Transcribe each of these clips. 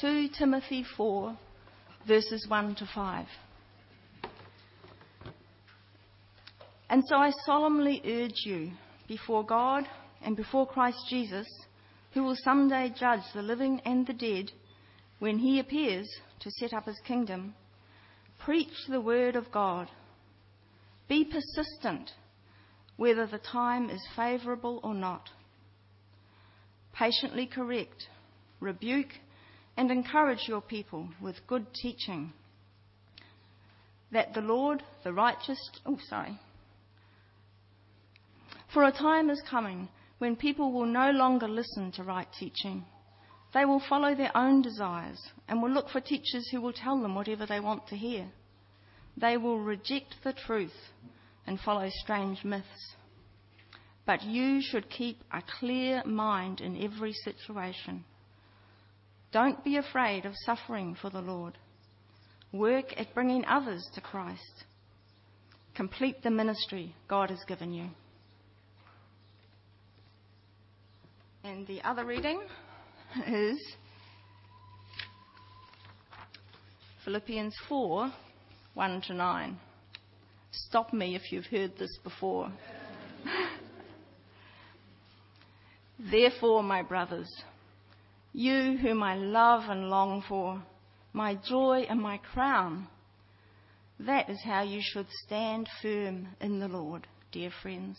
2 Timothy 4, verses 1 to 5. And so I solemnly urge you, before God and before Christ Jesus, who will someday judge the living and the dead when he appears to set up his kingdom, preach the word of God. Be persistent, whether the time is favourable or not. Patiently correct, rebuke, and encourage your people with good teaching. That the Lord, the righteous, oh, sorry. For a time is coming when people will no longer listen to right teaching. They will follow their own desires and will look for teachers who will tell them whatever they want to hear. They will reject the truth and follow strange myths. But you should keep a clear mind in every situation. Don't be afraid of suffering for the Lord. Work at bringing others to Christ. Complete the ministry God has given you. And the other reading is Philippians 4 1 to 9. Stop me if you've heard this before. Therefore, my brothers, you whom I love and long for, my joy and my crown, that is how you should stand firm in the Lord, dear friends.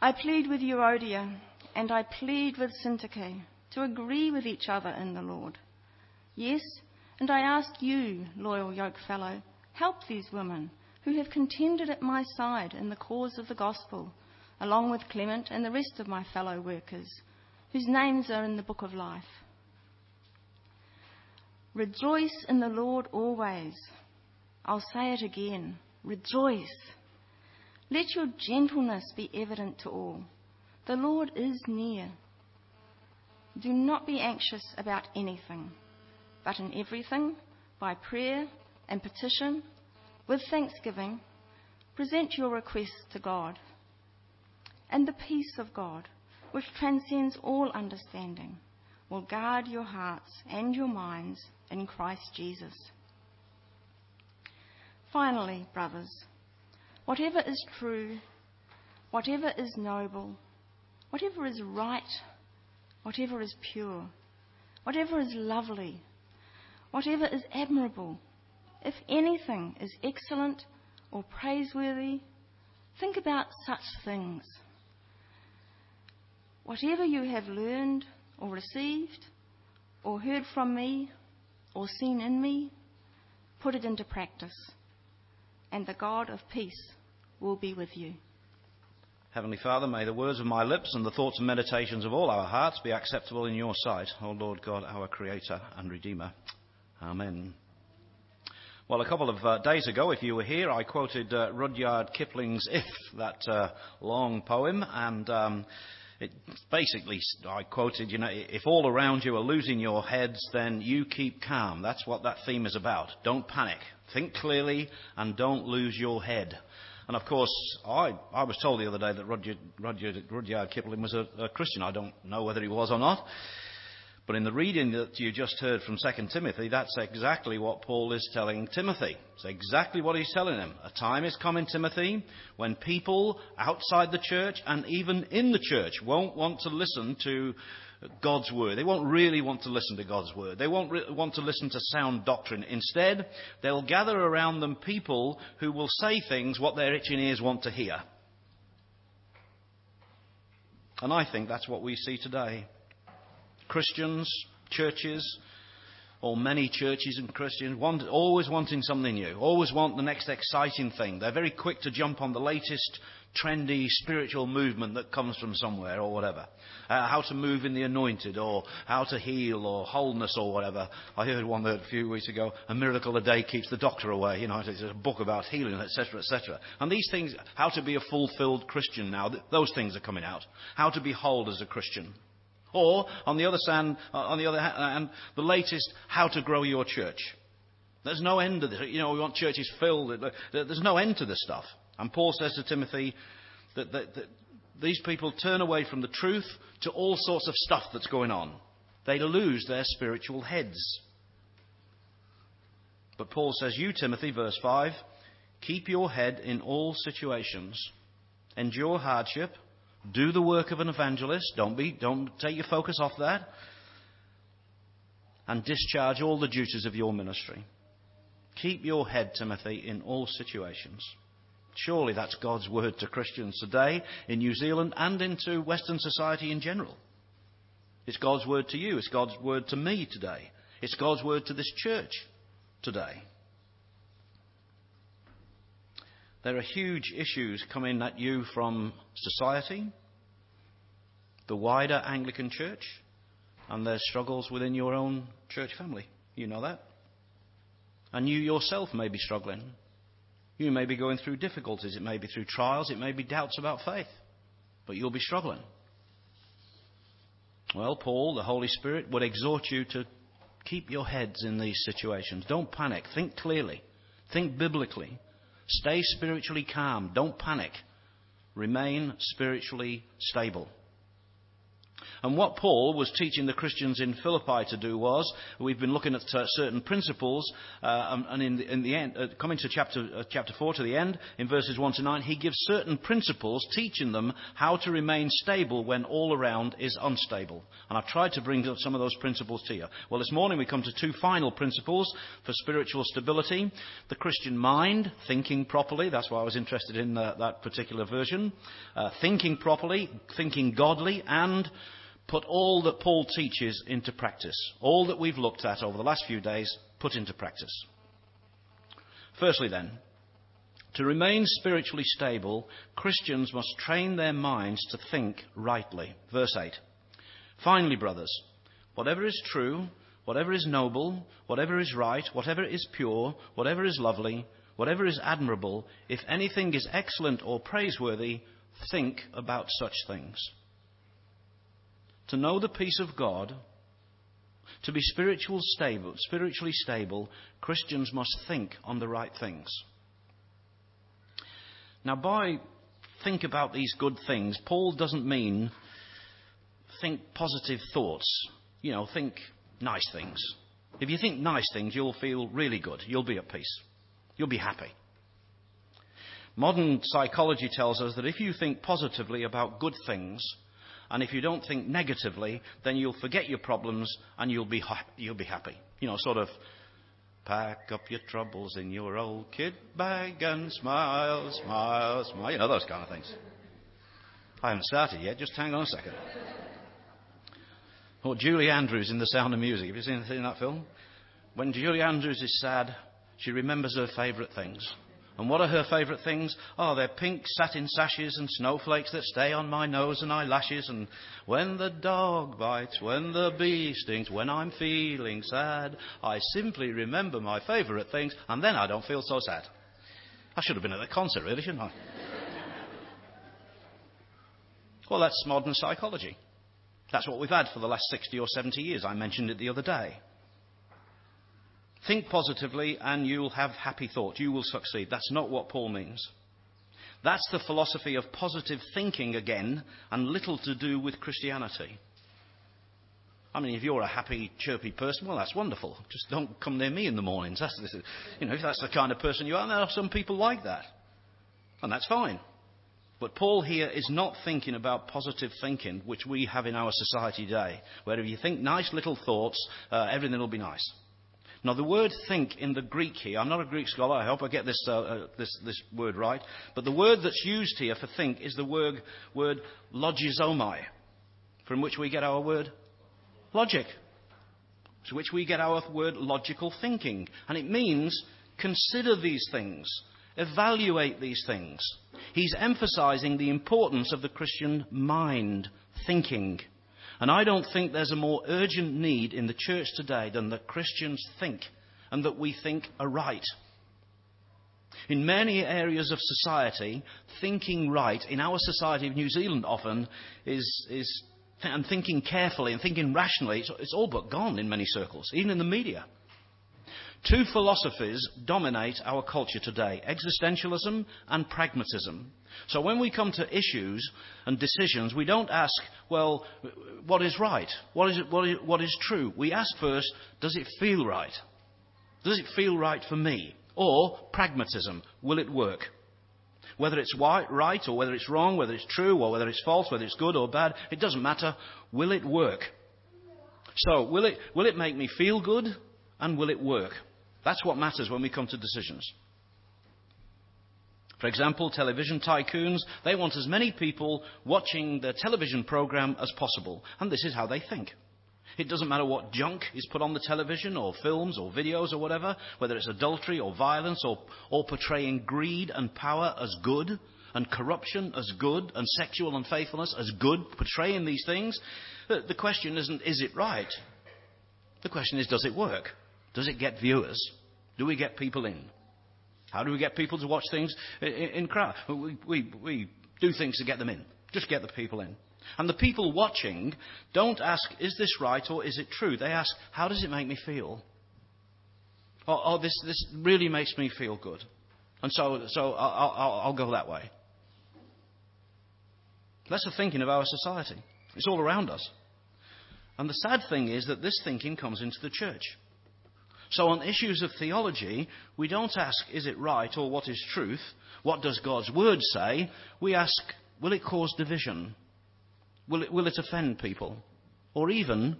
I plead with Euodia and I plead with Syntyche to agree with each other in the Lord. Yes, and I ask you, loyal yokefellow, help these women who have contended at my side in the cause of the gospel, along with Clement and the rest of my fellow workers, whose names are in the book of life. Rejoice in the Lord always. I'll say it again. Rejoice. Let your gentleness be evident to all. The Lord is near. Do not be anxious about anything, but in everything, by prayer and petition, with thanksgiving, present your requests to God. And the peace of God, which transcends all understanding, will guard your hearts and your minds in Christ Jesus. Finally, brothers, Whatever is true, whatever is noble, whatever is right, whatever is pure, whatever is lovely, whatever is admirable, if anything is excellent or praiseworthy, think about such things. Whatever you have learned or received or heard from me or seen in me, put it into practice, and the God of peace will be with you. Heavenly Father, may the words of my lips and the thoughts and meditations of all our hearts be acceptable in your sight, O Lord God, our Creator and Redeemer. Amen. Well, a couple of uh, days ago, if you were here, I quoted uh, Rudyard Kipling's If, that uh, long poem, and um, it basically, I quoted, you know, if all around you are losing your heads, then you keep calm. That's what that theme is about. Don't panic. Think clearly and don't lose your head. And of course, I, I was told the other day that Rudyard, Kipling was a, a Christian. I don't know whether he was or not. But in the reading that you just heard from 2 Timothy, that's exactly what Paul is telling Timothy. It's exactly what he's telling him. A time is coming, Timothy, when people outside the church and even in the church won't want to listen to God's word. They won't really want to listen to God's word. They won't re- want to listen to sound doctrine. Instead, they'll gather around them people who will say things what their itching ears want to hear. And I think that's what we see today. Christians, churches, or many churches and Christians, want, always wanting something new, always want the next exciting thing. They're very quick to jump on the latest trendy spiritual movement that comes from somewhere or whatever. Uh, how to move in the anointed or how to heal or wholeness or whatever. I heard one a few weeks ago, a miracle a day keeps the doctor away. You know, it's a book about healing, etc., etc. And these things, how to be a fulfilled Christian now, those things are coming out. How to be whole as a Christian. Or, on the other hand, uh, on the other hand, the latest, how to grow your church. There's no end to this. You know, we want churches filled. There's no end to this stuff. And Paul says to Timothy that, that, that these people turn away from the truth to all sorts of stuff that's going on. they lose their spiritual heads. But Paul says, You, Timothy, verse 5, keep your head in all situations, endure hardship, do the work of an evangelist, don't, be, don't take your focus off that, and discharge all the duties of your ministry. Keep your head, Timothy, in all situations. Surely that's God's word to Christians today in New Zealand and into Western society in general. It's God's word to you. It's God's word to me today. It's God's word to this church today. There are huge issues coming at you from society, the wider Anglican church, and there's struggles within your own church family. You know that. And you yourself may be struggling. You may be going through difficulties. It may be through trials. It may be doubts about faith. But you'll be struggling. Well, Paul, the Holy Spirit, would exhort you to keep your heads in these situations. Don't panic. Think clearly. Think biblically. Stay spiritually calm. Don't panic. Remain spiritually stable. And what Paul was teaching the Christians in Philippi to do was, we've been looking at certain principles, uh, and in the, in the end, uh, coming to chapter, uh, chapter 4 to the end, in verses 1 to 9, he gives certain principles, teaching them how to remain stable when all around is unstable. And I've tried to bring some of those principles to you. Well, this morning we come to two final principles for spiritual stability. The Christian mind, thinking properly, that's why I was interested in uh, that particular version. Uh, thinking properly, thinking godly, and put all that Paul teaches into practice. All that we've looked at over the last few days, put into practice. Firstly, then, to remain spiritually stable, Christians must train their minds to think rightly. Verse 8. Finally, brothers, whatever is true, whatever is noble, whatever is right, whatever is pure, whatever is lovely, whatever is admirable, if anything is excellent or praiseworthy, think about such things to know the peace of God, to be spiritual stable, spiritually stable, Christians must think on the right things. Now, by think about these good things, Paul doesn't mean think positive thoughts. You know, think nice things. If you think nice things, you'll feel really good. You'll be at peace. You'll be happy. Modern psychology tells us that if you think positively about good things, and if you don't think negatively, then you'll forget your problems and you'll be, ha- you'll be happy. You know, sort of pack up your troubles in your old kid bag and smile, smile, smile. You know, those kind of things. I haven't started yet. Just hang on a second. Or Julie Andrews in The Sound of Music. Have you seen, seen that film? When Julie Andrews is sad, she remembers her favourite things. And what are her favourite things? Oh, they're pink satin sashes and snowflakes that stay on my nose and eyelashes. And when the dog bites, when the bee stings, when I'm feeling sad, I simply remember my favourite things, and then I don't feel so sad. I should have been at the concert, really, shouldn't I? well, that's modern psychology. That's what we've had for the last 60 or 70 years. I mentioned it the other day. Think positively and you'll have happy thoughts. You will succeed. That's not what Paul means. That's the philosophy of positive thinking again and little to do with Christianity. I mean, if you're a happy, chirpy person, well, that's wonderful. Just don't come near me in the mornings. That's, you know, if that's the kind of person you are, there are some people like that. And that's fine. But Paul here is not thinking about positive thinking, which we have in our society today, where if you think nice little thoughts, uh, everything will be nice. Now, the word think in the Greek here, I'm not a Greek scholar, I hope I get this, uh, uh, this, this word right, but the word that's used here for think is the word, word logizomai, from which we get our word logic, to which we get our word logical thinking. And it means consider these things, evaluate these things. He's emphasizing the importance of the Christian mind, thinking. And I don't think there's a more urgent need in the church today than that Christians think and that we think aright. In many areas of society, thinking right, in our society of New Zealand often, is, is and thinking carefully and thinking rationally, it's, it's all but gone in many circles, even in the media. Two philosophies dominate our culture today existentialism and pragmatism. So when we come to issues and decisions, we don't ask, well, what is right? What is, what is, what is true? We ask first, does it feel right? Does it feel right for me? Or pragmatism, will it work? Whether it's right or whether it's wrong, whether it's true or whether it's false, whether it's good or bad, it doesn't matter. Will it work? So, will it, will it make me feel good and will it work? That's what matters when we come to decisions. For example, television tycoons, they want as many people watching their television program as possible, and this is how they think. It doesn't matter what junk is put on the television, or films, or videos, or whatever, whether it's adultery, or violence, or, or portraying greed and power as good, and corruption as good, and sexual unfaithfulness as good, portraying these things. The question isn't, is it right? The question is, does it work? Does it get viewers? Do we get people in? How do we get people to watch things in, crowd? We, we, we do things to get them in. Just get the people in. And the people watching don't ask, is this right or is it true? They ask, how does it make me feel? Oh, oh this, this really makes me feel good. And so, so I'll, I'll, I'll go that way. That's the thinking of our society. It's all around us. And the sad thing is that this thinking comes into the church. So, on issues of theology, we don't ask, is it right or what is truth? What does God's word say? We ask, will it cause division? Will it, will it offend people? Or even,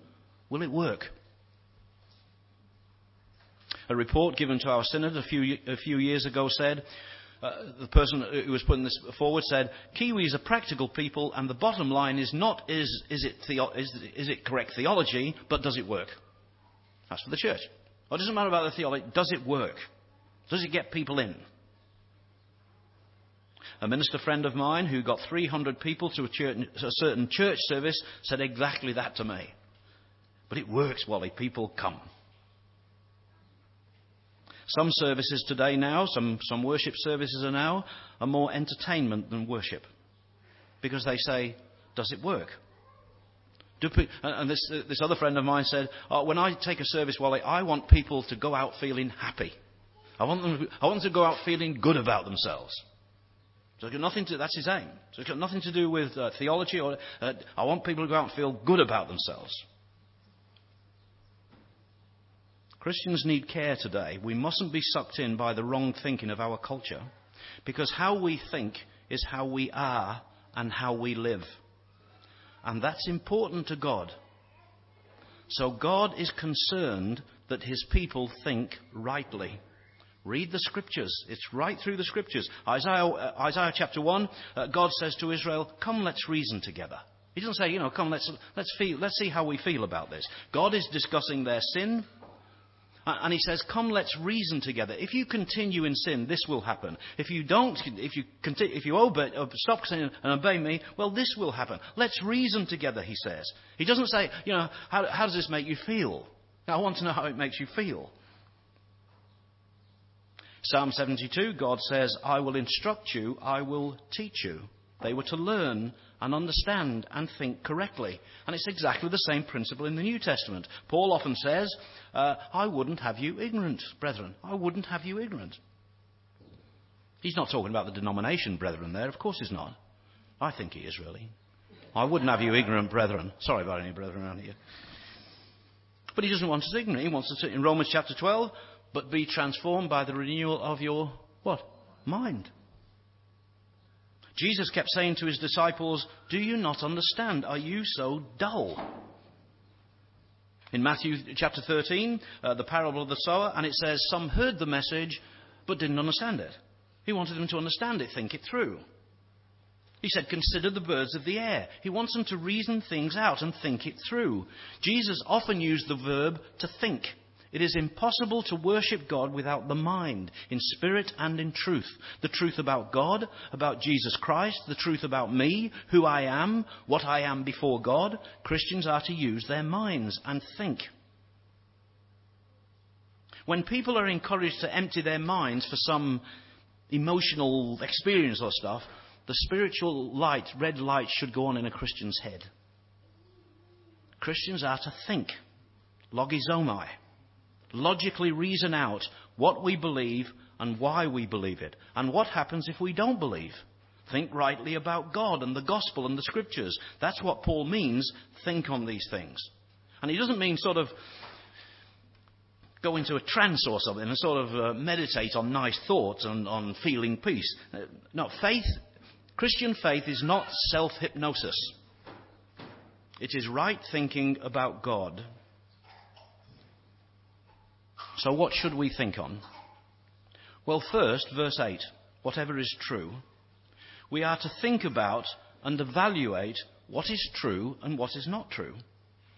will it work? A report given to our synod a few, a few years ago said, uh, the person who was putting this forward said, Kiwis are practical people, and the bottom line is not is, is, it, theo- is, is it correct theology, but does it work? That's for the church. It doesn't matter about the theology. Does it work? Does it get people in? A minister friend of mine who got 300 people to a, church, a certain church service said exactly that to me. But it works, Wally. People come. Some services today now, some, some worship services are now, are more entertainment than worship. Because they say, does it work? Pe- and this, this other friend of mine said, oh, when I take a service, Wally, I want people to go out feeling happy. I want them, I want them to go out feeling good about themselves. So it's got nothing to, that's his aim. So it's got nothing to do with uh, theology or, uh, I want people to go out and feel good about themselves. Christians need care today. We mustn't be sucked in by the wrong thinking of our culture because how we think is how we are and how we live. And that's important to God. So God is concerned that his people think rightly. Read the scriptures. It's right through the scriptures. Isaiah, uh, Isaiah chapter 1, uh, God says to Israel, Come, let's reason together. He doesn't say, you know, come, let's, let's, feel, let's see how we feel about this. God is discussing their sin, and he says, Come, let's reason together. If you continue in sin, this will happen. If you don't, if you, continue, if you obey, stop sinning and obey me, well, this will happen. Let's reason together, he says. He doesn't say, you know, how, how does this make you feel? I want to know how it makes you feel. Psalm 72, God says, I will instruct you, I will teach you. They were to learn and understand and think correctly. And it's exactly the same principle in the New Testament. Paul often says, uh, I wouldn't have you ignorant, brethren. I wouldn't have you ignorant. He's not talking about the denomination, brethren, there. Of course he's not. I think he is, really. I wouldn't have you ignorant, brethren. Sorry about any brethren around here. But he doesn't want us ignorant. He wants us to, in Romans chapter 12, but be transformed by the renewal of your, what? Mind. Jesus kept saying to his disciples, Do you not understand? Are you so dull? In Matthew chapter 13, uh, the parable of the sower, and it says, Some heard the message but didn't understand it. He wanted them to understand it, think it through. He said, Consider the birds of the air. He wants them to reason things out and think it through. Jesus often used the verb to think. It is impossible to worship God without the mind, in spirit and in truth. The truth about God, about Jesus Christ, the truth about me, who I am, what I am before God. Christians are to use their minds and think. When people are encouraged to empty their minds for some emotional experience or stuff, the spiritual light, red light, should go on in a Christian's head. Christians are to think. Logizomai logically reason out what we believe and why we believe it, and what happens if we don't believe. Think rightly about God and the gospel and the scriptures. That's what Paul means, think on these things. And he doesn't mean sort of go into a trance or something and sort of uh, meditate on nice thoughts and on feeling peace. Uh, no, faith, Christian faith is not self hypnosis. It is right thinking about God. So, what should we think on? Well, first, verse 8 whatever is true, we are to think about and evaluate what is true and what is not true.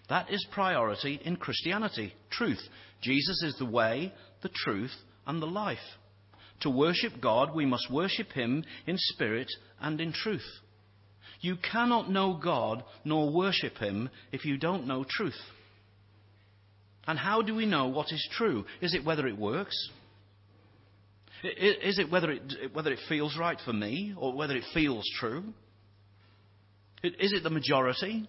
That is priority in Christianity truth. Jesus is the way, the truth, and the life. To worship God, we must worship Him in spirit and in truth. You cannot know God nor worship Him if you don't know truth. And how do we know what is true? Is it whether it works? Is it whether it, whether it feels right for me or whether it feels true? Is it the majority?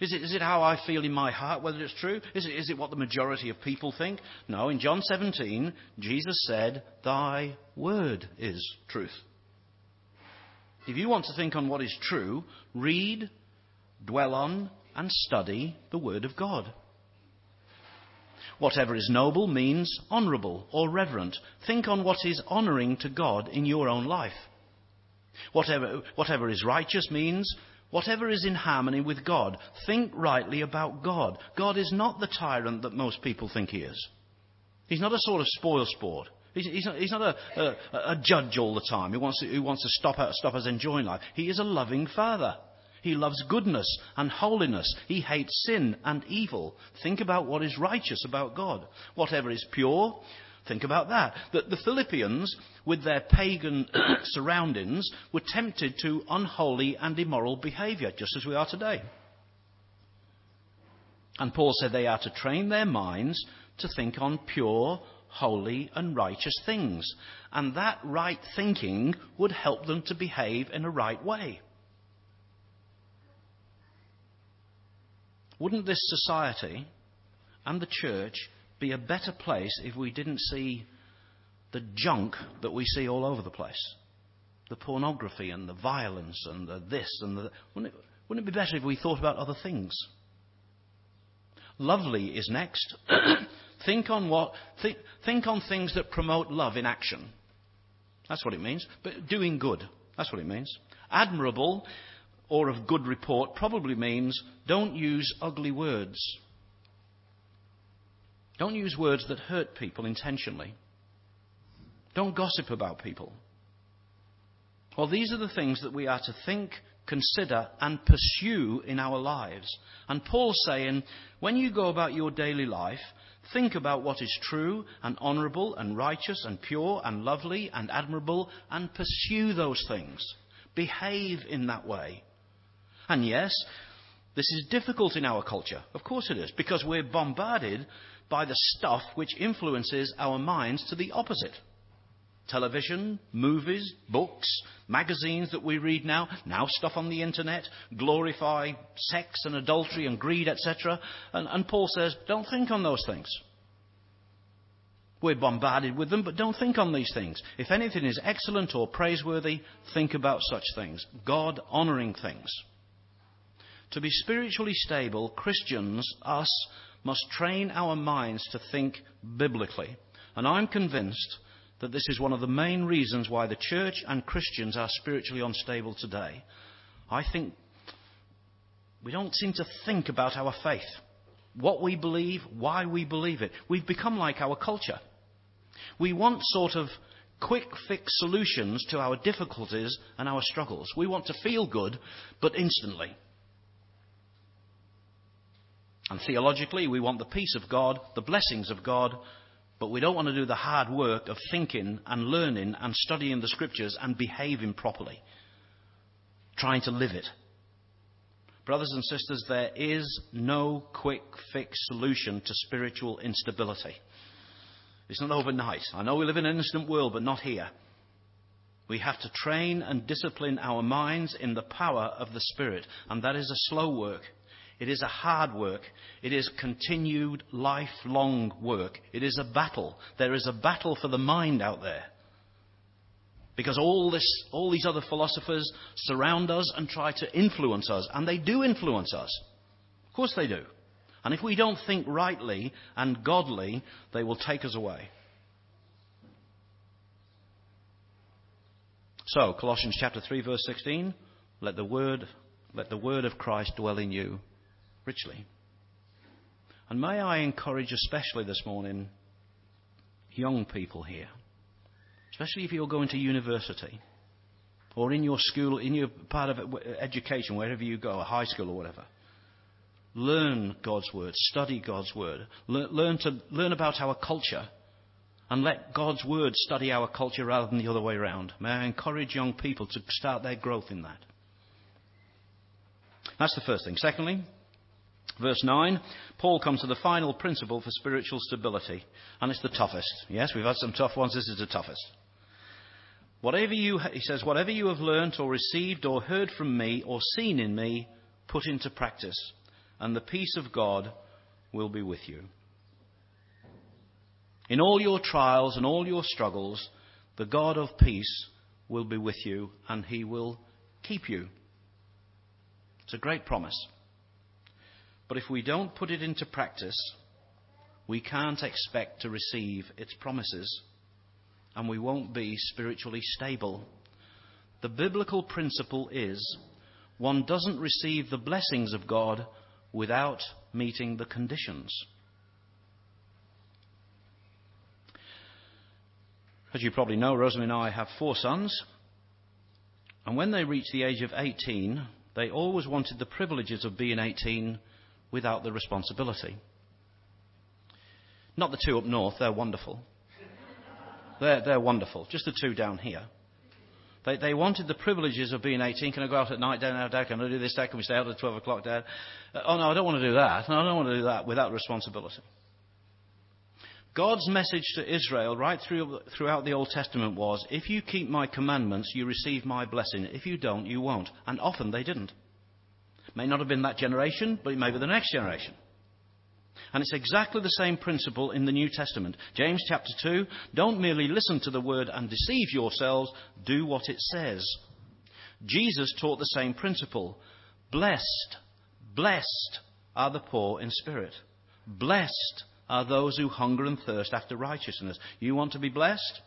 Is it, is it how I feel in my heart, whether it's true? Is it, is it what the majority of people think? No, in John 17, Jesus said, Thy word is truth. If you want to think on what is true, read, dwell on, and study the Word of God. Whatever is noble means honourable or reverent. Think on what is honouring to God in your own life. Whatever, whatever is righteous means Whatever is in harmony with God, think rightly about God. God is not the tyrant that most people think he is. He's not a sort of spoil sport. He's, he's not, he's not a, a, a, judge all the time who wants to, who wants to stop, stop us enjoying life. He is a loving father. He loves goodness and holiness. He hates sin and evil. Think about what is righteous about God. Whatever is pure, Think about that. That the Philippians, with their pagan surroundings, were tempted to unholy and immoral behavior, just as we are today. And Paul said they are to train their minds to think on pure, holy, and righteous things. And that right thinking would help them to behave in a right way. Wouldn't this society and the church be a better place if we didn't see the junk that we see all over the place. The pornography and the violence and the this and the. Wouldn't it, wouldn't it be better if we thought about other things? Lovely is next. think on what think, think on things that promote love in action. That's what it means. But doing good. That's what it means. Admirable or of good report probably means don't use ugly words. Don't use words that hurt people intentionally. Don't gossip about people. Well, these are the things that we are to think, consider, and pursue in our lives. And Paul's saying, when you go about your daily life, think about what is true and honourable and righteous and pure and lovely and admirable and pursue those things. Behave in that way. And yes, this is difficult in our culture. Of course it is, because we're bombarded by the stuff which influences our minds to the opposite. Television, movies, books, magazines that we read now, now stuff on the internet, glorify sex and adultery and greed, etc. And, and Paul says, don't think on those things. We're bombarded with them, but don't think on these things. If anything is excellent or praiseworthy, think about such things. God honouring things. To be spiritually stable, Christians, us, must train our minds to think biblically. And I'm convinced that this is one of the main reasons why the church and Christians are spiritually unstable today. I think we don't seem to think about our faith, what we believe, why we believe it. We've become like our culture. We want sort of quick fix solutions to our difficulties and our struggles. We want to feel good, but instantly. And theologically, we want the peace of God, the blessings of God, but we don't want to do the hard work of thinking and learning and studying the scriptures and behaving properly, trying to live it. Brothers and sisters, there is no quick fix solution to spiritual instability. It's not overnight. I know we live in an instant world, but not here. We have to train and discipline our minds in the power of the Spirit, and that is a slow work. It is a hard work. It is continued lifelong work. It is a battle. There is a battle for the mind out there. Because all, this, all these other philosophers surround us and try to influence us, and they do influence us. Of course they do. And if we don't think rightly and godly, they will take us away. So, Colossians chapter 3 verse 16, let the word, let the word of Christ dwell in you richly. And may I encourage especially this morning young people here, especially if you're going to university or in your school, in your part of education, wherever you go, high school or whatever. Learn God's word, study God's word, learn to learn about our culture, and let God's word study our culture rather than the other way around. May I encourage young people to start their growth in that. That's the first thing. Secondly, verse 9, Paul comes to the final principle for spiritual stability, and it's the toughest. Yes, we've had some tough ones. This is the toughest. Whatever you, he says, whatever you have learnt or received or heard from me or seen in me, put into practice and the peace of God will be with you. In all your trials and all your struggles, the God of peace will be with you and he will keep you. It's a great promise. But if we don't put it into practice, we can't expect to receive its promises and we won't be spiritually stable. The biblical principle is one doesn't receive the blessings of God without meeting the conditions. As you probably know, Rosemary and I have four sons, and when they reached the age of 18, they always wanted the privileges of being 18 without the responsibility. Not the two up north, they're wonderful. They're, they're wonderful. Just the two down here. They, they wanted the privileges of being 18. Can I go out at night, Dad? Now, Dad, can I do this, Dad? Can we stay out at 12 o'clock, Dad? Uh, oh, no, I don't want to do that. No, I don't want to do that without responsibility. God's message to Israel right through, throughout the Old Testament was, if you keep my commandments, you receive my blessing. If you don't, you won't. And often they didn't. May not have been that generation, but it may be the next generation. And it's exactly the same principle in the New Testament. James chapter 2 don't merely listen to the word and deceive yourselves, do what it says. Jesus taught the same principle. Blessed, blessed are the poor in spirit. Blessed are those who hunger and thirst after righteousness. You want to be blessed?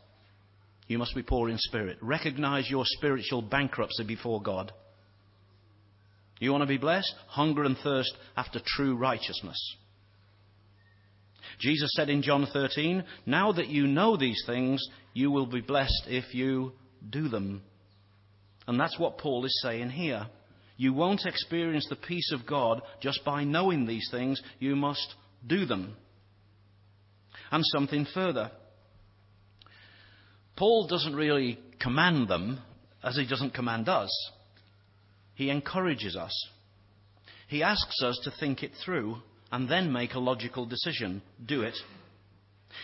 You must be poor in spirit. Recognize your spiritual bankruptcy before God. You want to be blessed? Hunger and thirst after true righteousness. Jesus said in John 13, Now that you know these things, you will be blessed if you do them. And that's what Paul is saying here. You won't experience the peace of God just by knowing these things, you must do them. And something further. Paul doesn't really command them as he doesn't command us. He encourages us. He asks us to think it through and then make a logical decision. Do it.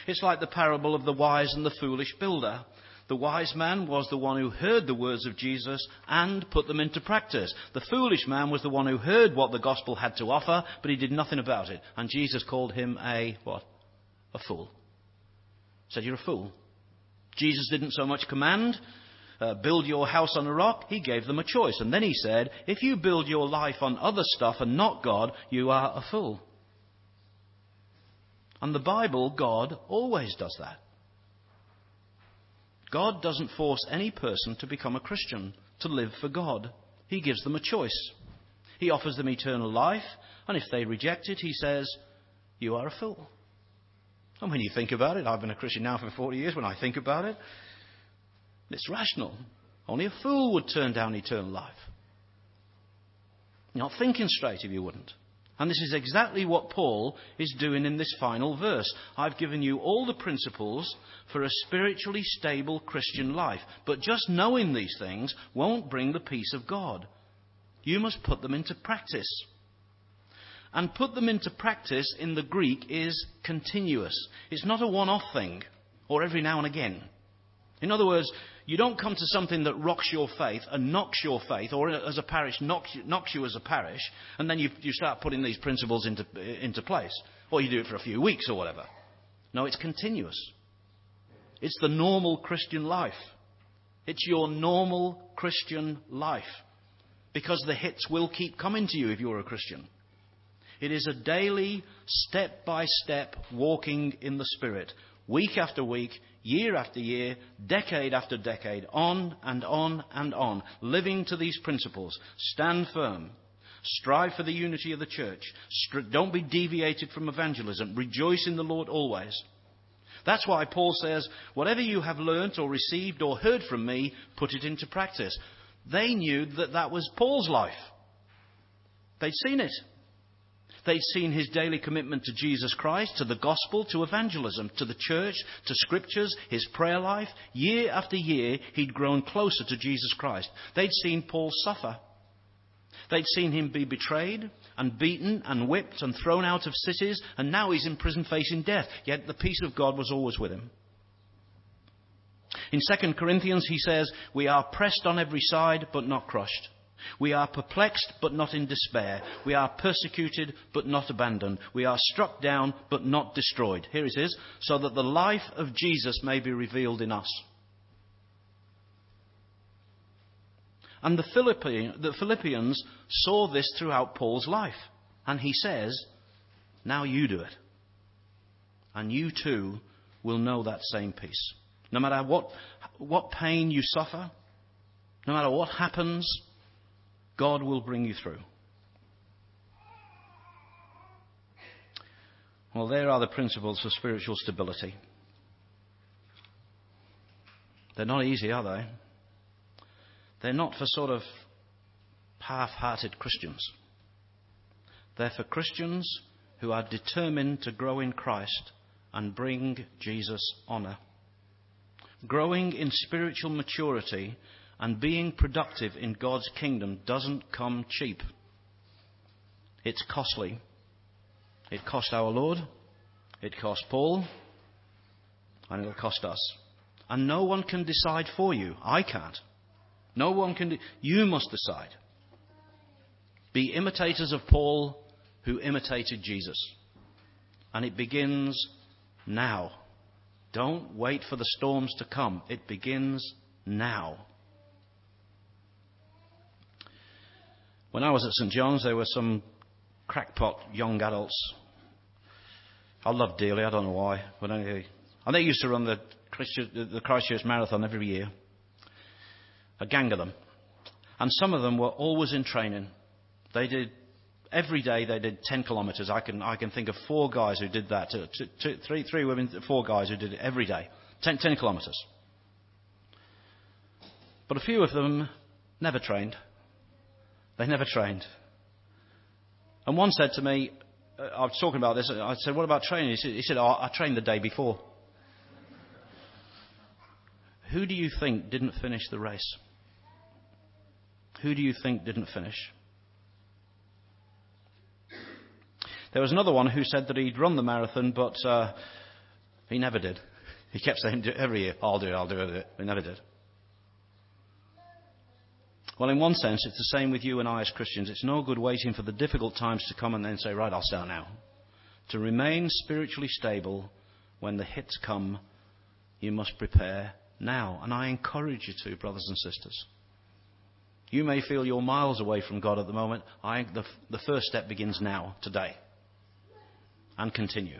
It's like the parable of the wise and the foolish builder. The wise man was the one who heard the words of Jesus and put them into practice. The foolish man was the one who heard what the gospel had to offer, but he did nothing about it. And Jesus called him a what? A fool. Said you're a fool. Jesus didn't so much command, uh, build your house on a rock. He gave them a choice. And then he said, if you build your life on other stuff and not God, you are a fool. And the Bible, God always does that. God doesn't force any person to become a Christian, to live for God. He gives them a choice. He offers them eternal life, and if they reject it, he says, You are a fool. And when you think about it, I've been a Christian now for 40 years, when I think about it, it's rational. Only a fool would turn down eternal life. You're not thinking straight if you wouldn't. And this is exactly what Paul is doing in this final verse. I've given you all the principles for a spiritually stable Christian life. But just knowing these things won't bring the peace of God. You must put them into practice. And put them into practice in the Greek is continuous. It's not a one off thing or every now and again. In other words, you don't come to something that rocks your faith and knocks your faith, or as a parish knocks you, knocks you as a parish, and then you, you start putting these principles into, into place. Or you do it for a few weeks or whatever. No, it's continuous. It's the normal Christian life. It's your normal Christian life. Because the hits will keep coming to you if you're a Christian. It is a daily, step by step walking in the Spirit, week after week, year after year, decade after decade, on and on and on, living to these principles. Stand firm. Strive for the unity of the church. Don't be deviated from evangelism. Rejoice in the Lord always. That's why Paul says, Whatever you have learnt or received or heard from me, put it into practice. They knew that that was Paul's life. They'd seen it. They'd seen his daily commitment to Jesus Christ, to the gospel, to evangelism, to the church, to scriptures, his prayer life. Year after year, he'd grown closer to Jesus Christ. They'd seen Paul suffer. They'd seen him be betrayed and beaten and whipped and thrown out of cities, and now he's in prison facing death. Yet the peace of God was always with him. In 2 Corinthians, he says, We are pressed on every side, but not crushed. We are perplexed, but not in despair. We are persecuted, but not abandoned. We are struck down, but not destroyed. Here it is, so that the life of Jesus may be revealed in us. And the, the Philippians saw this throughout Paul's life. And he says, Now you do it. And you too will know that same peace. No matter what, what pain you suffer, no matter what happens, God will bring you through. Well, there are the principles for spiritual stability. They're not easy, are they? They're not for sort of half hearted Christians. They're for Christians who are determined to grow in Christ and bring Jesus honour. Growing in spiritual maturity and being productive in God's kingdom doesn't come cheap. It's costly. It cost our Lord, it cost Paul, and it'll cost us. And no one can decide for you. I can't. No one can. De- you must decide. Be imitators of Paul who imitated Jesus. And it begins now. Don't wait for the storms to come. It begins now. When I was at St. John's, there were some crackpot young adults. I love Dealey, I don't know why. But anyway, and they used to run the Christchurch Marathon every year. A gang of them. And some of them were always in training. They did, every day they did 10 kilometres. I can, I can think of four guys who did that. Two, two, three, three women, four guys who did it every day. 10, 10 kilometres. But a few of them never trained. They never trained. And one said to me, uh, I was talking about this, I said, What about training? He said, oh, I trained the day before. Who do you think didn't finish the race? Who do you think didn't finish? There was another one who said that he'd run the marathon, but uh, he never did. He kept saying every year, I'll do it, I'll do it. He never did. Well, in one sense, it's the same with you and I as Christians. It's no good waiting for the difficult times to come and then say, right, I'll start now. To remain spiritually stable when the hits come, you must prepare now. And I encourage you to, brothers and sisters. You may feel you're miles away from God at the moment. I, the, the first step begins now, today, and continue.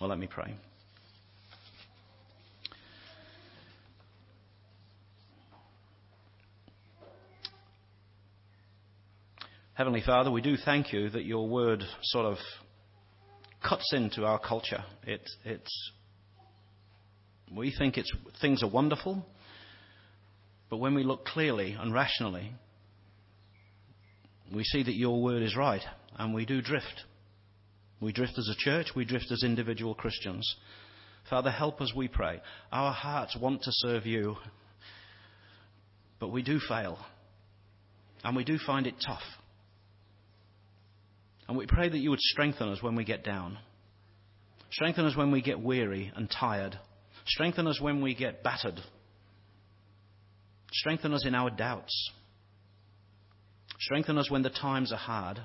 Well, let me pray. Heavenly Father, we do thank you that your word sort of cuts into our culture. It, it's, we think it's, things are wonderful, but when we look clearly and rationally, we see that your word is right, and we do drift. We drift as a church, we drift as individual Christians. Father, help us, we pray. Our hearts want to serve you, but we do fail, and we do find it tough. And we pray that you would strengthen us when we get down. Strengthen us when we get weary and tired. Strengthen us when we get battered. Strengthen us in our doubts. Strengthen us when the times are hard.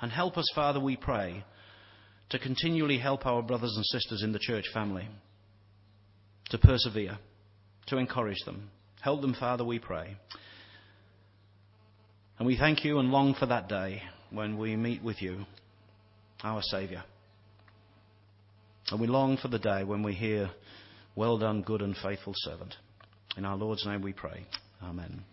And help us, Father, we pray, to continually help our brothers and sisters in the church family to persevere, to encourage them. Help them, Father, we pray. And we thank you and long for that day when we meet with you, our Saviour. And we long for the day when we hear, Well done, good and faithful servant. In our Lord's name we pray. Amen.